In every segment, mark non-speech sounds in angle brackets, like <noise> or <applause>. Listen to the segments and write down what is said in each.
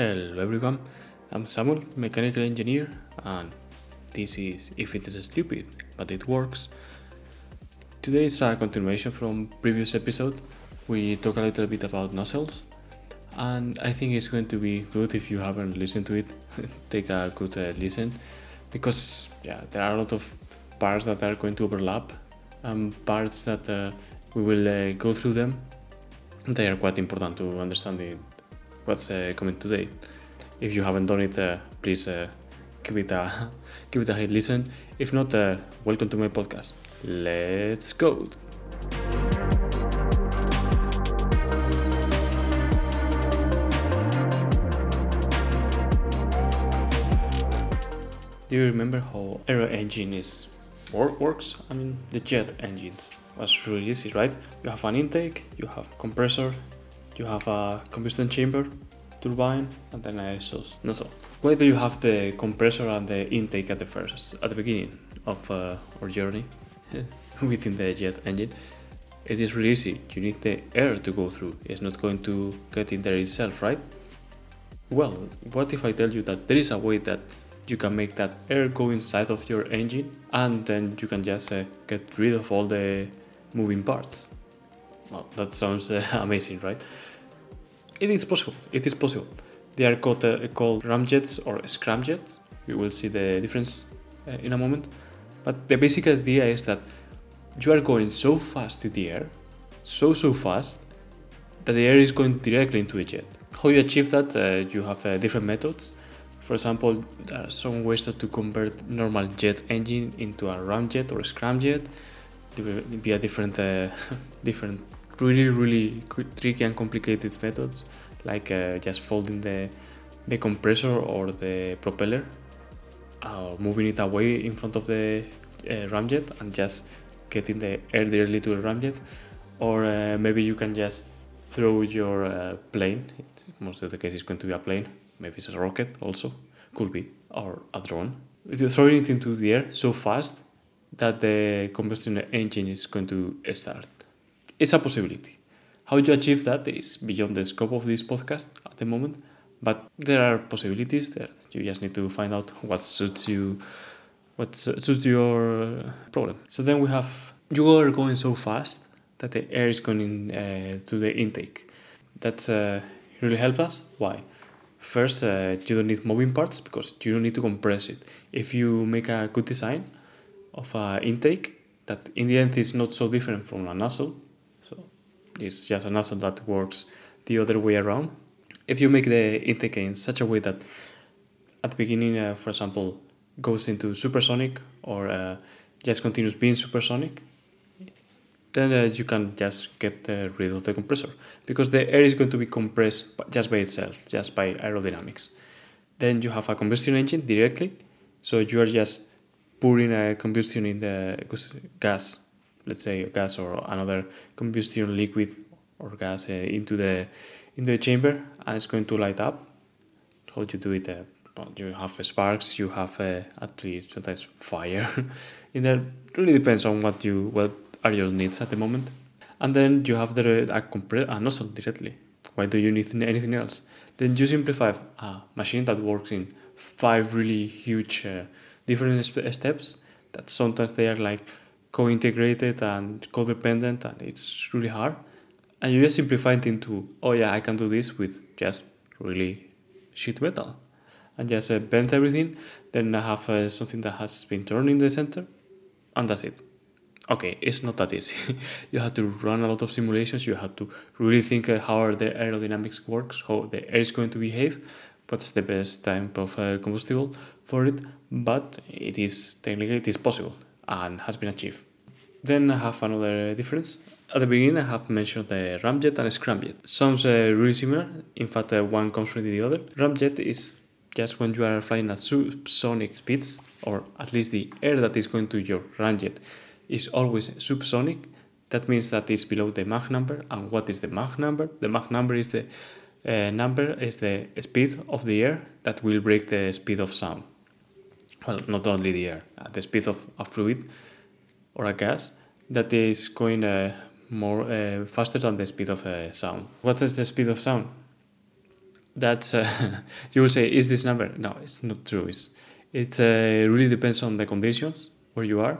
Hello everyone, I'm Samuel, mechanical engineer, and this is If It Is Stupid, but It Works. Today is a continuation from previous episode. We talk a little bit about nozzles, and I think it's going to be good if you haven't listened to it. <laughs> Take a good uh, listen, because yeah, there are a lot of parts that are going to overlap, and parts that uh, we will uh, go through them. They are quite important to understand it, what's uh, coming today. If you haven't done it, uh, please uh, give it a <laughs> give it a listen. If not, welcome to my podcast. Let's go. Do you remember how aero engine is work works? I mean, the jet engines was really easy, right? You have an intake, you have compressor, you have a combustion chamber, turbine, and then a exhaust nozzle. Why do you have the compressor and the intake at the first, at the beginning of uh, our journey <laughs> within the jet engine? It is really easy. You need the air to go through. It's not going to get in there itself, right? Well, what if I tell you that there is a way that you can make that air go inside of your engine and then you can just uh, get rid of all the moving parts? Well, that sounds uh, <laughs> amazing, right? It is possible. It is possible. They are called, uh, called ramjets or scramjets. We will see the difference uh, in a moment. But the basic idea is that you are going so fast in the air, so so fast, that the air is going directly into the jet. How you achieve that? Uh, you have uh, different methods. For example, there are some ways to convert normal jet engine into a ramjet or a scramjet via different, uh, <laughs> different really really tricky and complicated methods, like uh, just folding the the compressor or the propeller, or moving it away in front of the uh, ramjet and just getting the air directly to the ramjet, or uh, maybe you can just throw your uh, plane. most of the case, it's going to be a plane. Maybe it's a rocket also, could be, or a drone. You throw it into the air so fast that the combustion engine is going to start. It's a possibility. How you achieve that is beyond the scope of this podcast at the moment, but there are possibilities there. You just need to find out what suits you, what suits your problem. So then we have you are going so fast that the air is going uh, to the intake. That uh, really helps us. Why? First, uh, you don't need moving parts because you don't need to compress it. If you make a good design of an intake, that in the end is not so different from a nozzle, it's just a nozzle that works the other way around. If you make the intake in such a way that at the beginning, uh, for example, goes into supersonic or uh, just continues being supersonic, then uh, you can just get rid of the compressor because the air is going to be compressed just by itself, just by aerodynamics. Then you have a combustion engine directly, so you are just pouring a combustion in the gas, let's say gas or another combustion liquid or gas uh, into the into the chamber, and it's going to light up. How do you do it? Uh, well, you have sparks, you have uh, least sometimes fire <laughs> in there. It really depends on what you what are your needs at the moment. And then you have the a, compre- a nozzle directly. Why do you need anything else? Then you simplify a machine that works in five really huge uh, different steps that sometimes they are like co-integrated and codependent and it's really hard. And you just simplify it into, oh yeah, I can do this with just really sheet metal. And just uh, bend everything, then I have uh, something that has been turned in the center, and that's it okay, it's not that easy. <laughs> you have to run a lot of simulations. You have to really think uh, how the aerodynamics works, how the air is going to behave, what's the best type of uh, combustible for it. But it is technically it is possible and has been achieved. Then I have another difference. At the beginning, I have mentioned the ramjet and scramjet. Sounds uh, really similar. In fact, uh, one comes from the other. Ramjet is just when you are flying at subsonic speeds, or at least the air that is going to your ramjet is always subsonic. That means that it's below the Mach number. And what is the Mach number? The Mach number is the uh, number is the speed of the air that will break the speed of sound. Well, not only the air, uh, the speed of a fluid or a gas that is going uh, more uh, faster than the speed of uh, sound. What is the speed of sound? that's uh, <laughs> you will say, is this number? No, it's not true. It's, it uh, really depends on the conditions where you are.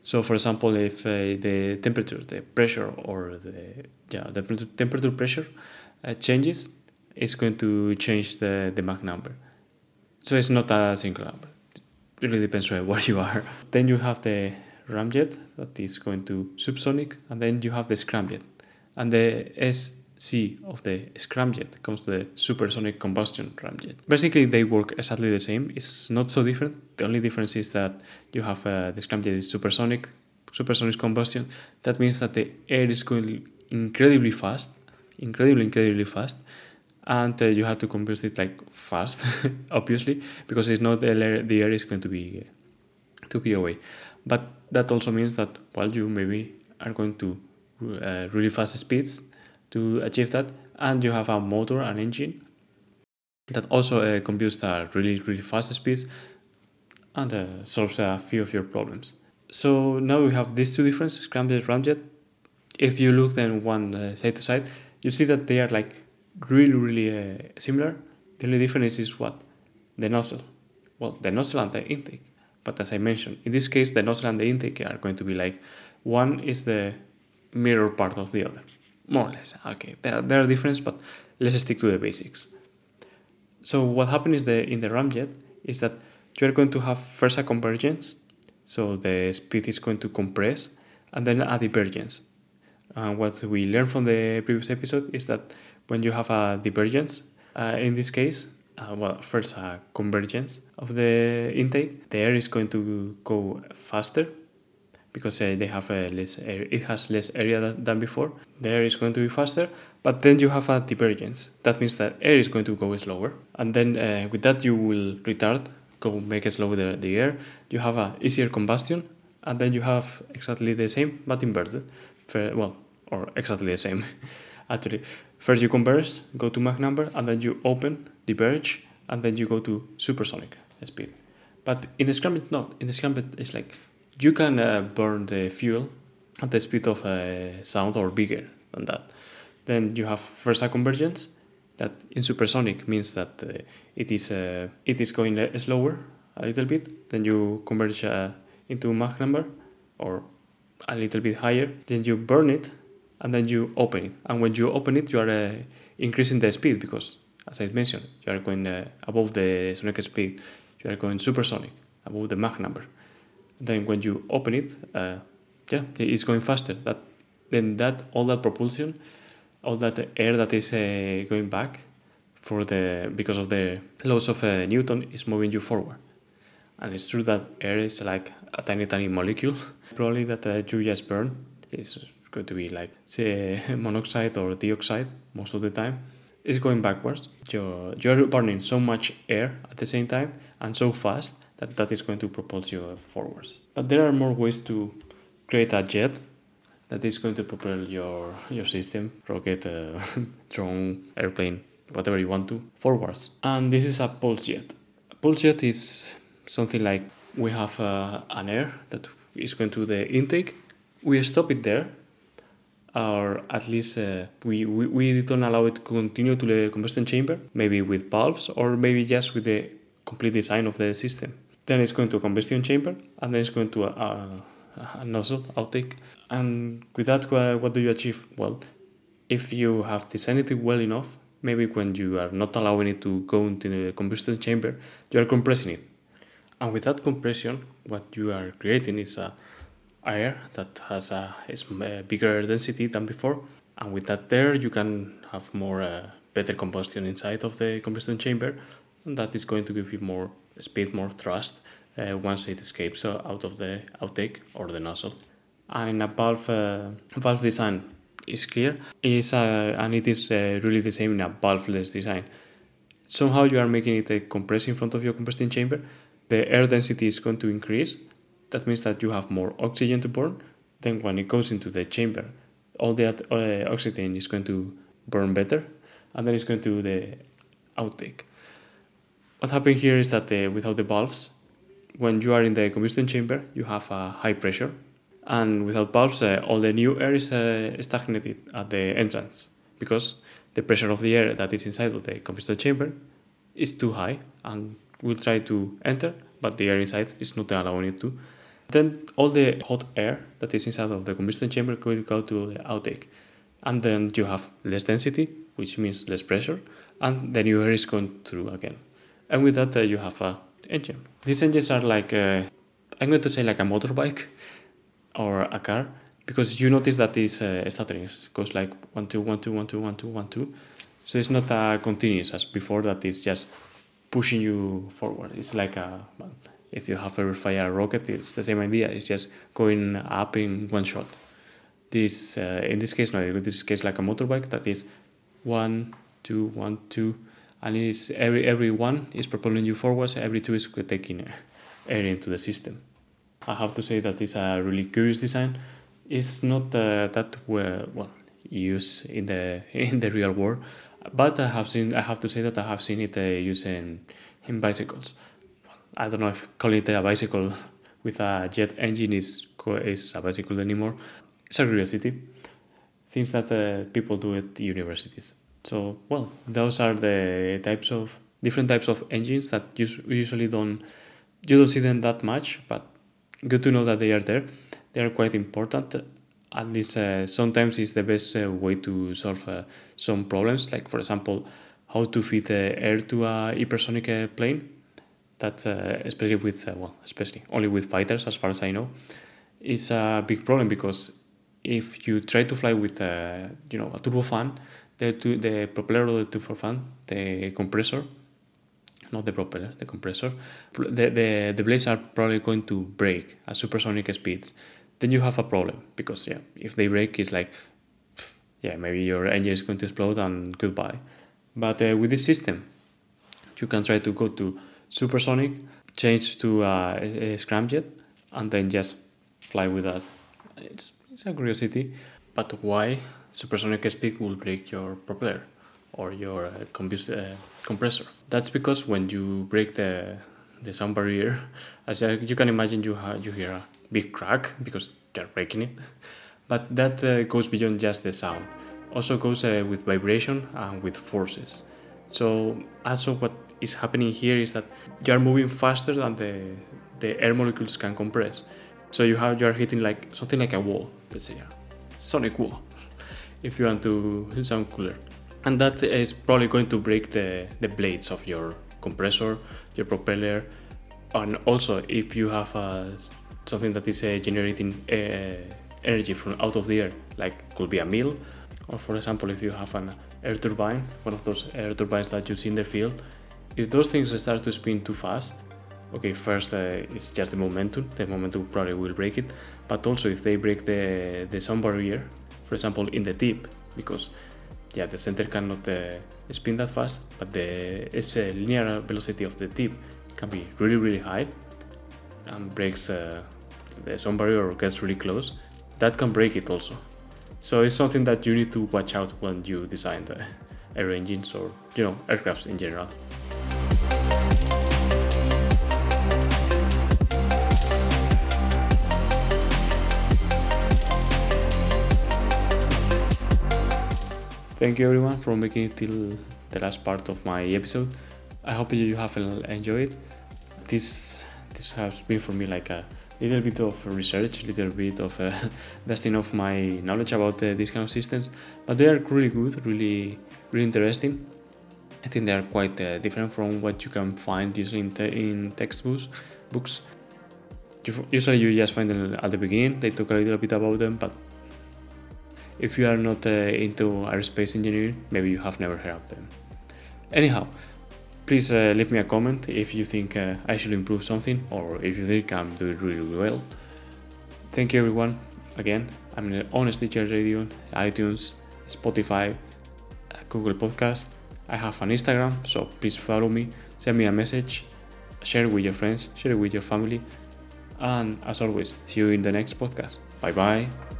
So, for example, if the temperature, the pressure, or the yeah, the temperature pressure changes, it's going to change the the Mach number. So it's not a single number. Really depends <laughs> where you are. Then you have the ramjet that is going to subsonic, and then you have the scramjet, and the SC of the scramjet comes to the supersonic combustion ramjet. Basically, they work exactly the same. It's not so different. The only difference is that you have uh, the scramjet is supersonic, supersonic combustion. That means that the air is going incredibly fast, incredibly, incredibly fast, and uh, you have to compute it like fast, <laughs> obviously, because it's not the air, the air is going to be to be away. But that also means that while you maybe are going to uh, really fast speeds to achieve that, and you have a motor and engine that also uh, combusts at really really fast speeds and uh, solves a few of your problems. So now we have these two differences, scramjet, ramjet. If you look then one uh, side to side, you see that they are like really really uh, similar. The only difference is what the nozzle. Well, the nozzle and the intake. But as I mentioned, in this case, the nozzle and the intake are going to be like one is the mirror part of the other, more or less. Okay, there are, there are differences, but let's stick to the basics. So what happens is the in the ramjet is that you are going to have first a convergence, so the speed is going to compress, and then a divergence. And what we learned from the previous episode is that when you have a divergence, uh, in this case, uh, well, first a convergence of the intake. The air is going to go faster because uh, they have uh, less air. It has less area than before. The air is going to be faster, but then you have a divergence. That means that air is going to go slower, and then uh, with that you will retard, go make it slower the, the air. You have a easier combustion, and then you have exactly the same but inverted. Well, or exactly the same, <laughs> actually. First you converge, go to Mach number, and then you open, diverge, and then you go to supersonic speed. But in the scramjet, not. In the scramjet, it's like you can uh, burn the fuel at the speed of uh, sound or bigger than that. Then you have first a convergence that in supersonic means that uh, it is uh, it is going slower a little bit. Then you converge uh, into Mach number or a little bit higher. Then you burn it and then you open it. And when you open it, you are uh, increasing the speed because, as I mentioned, you are going uh, above the sonic speed. You are going supersonic, above the Mach number. then when you open it, uh, yeah, it's going faster. That then that all that propulsion, all that air that is uh, going back for the because of the laws of uh, Newton is moving you forward. And it's true that air is like a tiny, tiny molecule. <laughs> Probably that uh, you just burn is going to be like say <laughs> monoxide or dioxide most of the time it's going backwards. You're, you're burning so much air at the same time and so fast that that is going to propulse you forwards. But there are more ways to create a jet that is going to propel your your system rocket uh, <laughs> drone airplane whatever you want to forwards. And this is a pulse jet. A pulse jet is something like we have uh, an air that is going to the intake. We stop it there or at least uh, we, we, we don't allow it to continue to the combustion chamber, maybe with valves or maybe just with the complete design of the system. Then it's going to a combustion chamber and then it's going to a, a, a nozzle outtake. And with that, what do you achieve? Well, if you have designed it well enough, maybe when you are not allowing it to go into the combustion chamber, you are compressing it. And with that compression, what you are creating is a air that has a, a bigger density than before. And with that there you can have more uh, better combustion inside of the combustion chamber. And that is going to give you more speed more thrust uh, once it escapes uh, out of the outtake or the nozzle. And in a valve uh, valve design is clear. Is uh, and it is uh, really the same in a valveless design. Somehow you are making it a compress in front of your combustion chamber. The air density is going to increase that means that you have more oxygen to burn. Then when it goes into the chamber, all that uh, oxygen is going to burn better, and then it's going to the outtake. What happened here is that uh, without the valves, when you are in the combustion chamber, you have a high pressure, and without valves, uh, all the new air is uh, stagnated at the entrance because the pressure of the air that is inside of the combustion chamber is too high and will try to enter, but the air inside is not allowing it to. Then all the hot air that is inside of the combustion chamber will go to the outtake. And then you have less density, which means less pressure, and the new air is going through again. And with that, uh, you have a engine. These engines are like, uh, I'm going to say like a motorbike or a car, because you notice that this uh, stuttering it goes like one two one two one two one two one two, so it's not a continuous as before that it's just pushing you forward. It's like a if you have ever fired a rocket, it's the same idea. It's just going up in one shot. This uh, in this case, no, in this case like a motorbike that is one two one two, and is every every one is propelling you forwards. Every two is taking air into the system. I have to say that it's a really curious design It's not uh, that well, well used in the <laughs> in the real world, but I have seen. I have to say that I have seen it uh, used in bicycles. I don't know if calling it a bicycle with a jet engine is is a bicycle anymore. It's a curiosity. Things that uh, people do at universities. So well, those are the types of different types of engines that you usually don't you don't see them that much, but good to know that they are there they are quite important. At least uh, sometimes it's the best uh, way to solve uh, some problems, like for example, how to feed the air to a hypersonic uh, plane. That uh, especially with uh, well, especially only with fighters, as far as I know, is a big problem because if you try to fly with you know a turbofan, the the propeller or the turbofan, the compressor, not the propeller, the compressor, the, the, the blades are probably going to break at supersonic speeds then you have a problem because yeah, if they break, it's like yeah, maybe your engine is going to explode and goodbye. But uh, with this system, you can try to go to supersonic, change to uh, a, a scramjet, and then just fly with that. It's, it's a curiosity, but why supersonic speed will break your propeller or your uh, uh, compressor? That's because when you break the the sound barrier, <laughs> as you can imagine, you ha- you hear a big crack because they're breaking it. <laughs> But that uh, goes beyond just the sound. Also goes uh, with vibration and with forces. So also what is happening here is that you are moving faster than the the air molecules can compress. So you have you are hitting like something like a wall, let's say a sonic wall, <laughs> if you want to sound cooler. And that is probably going to break the, the blades of your compressor, your propeller, and also if you have a something that is uh, generating uh, energy from out of the air, like could be a mill, or for example, if you have an air turbine, one of those air turbines that you see in the field, if those things start to spin too fast, okay, first uh, it's just the momentum, the momentum probably will break it, but also if they break the, the sound barrier, for example, in the tip, because yeah, the center cannot uh, spin that fast, but the its, uh, linear velocity of the tip can be really, really high and breaks uh, the sound barrier or gets really close, that can break it also. So it's something that you need to watch out when you design the air engines or you know aircrafts in general. Thank you everyone for making it till the last part of my episode. I hope you have enjoyed. This this has been for me like a little bit of research, little bit of uh, <laughs> dusting of my knowledge about uh, these kind of systems, but they are really good, really, really interesting. I think they are quite uh, different from what you can find usually in, te- in textbooks. Books. Usually, you just find them at the beginning. They talk a little bit about them, but if you are not uh, into aerospace engineering, maybe you have never heard of them. Anyhow, Please uh, leave me a comment if you think uh, I should improve something or if you think I'm doing really well. Thank you everyone. Again, I'm in Honest Teacher Radio, iTunes, Spotify, uh, Google Podcast. I have an Instagram, so please follow me, send me a message, share it with your friends, share it with your family. And as always, see you in the next podcast. Bye bye.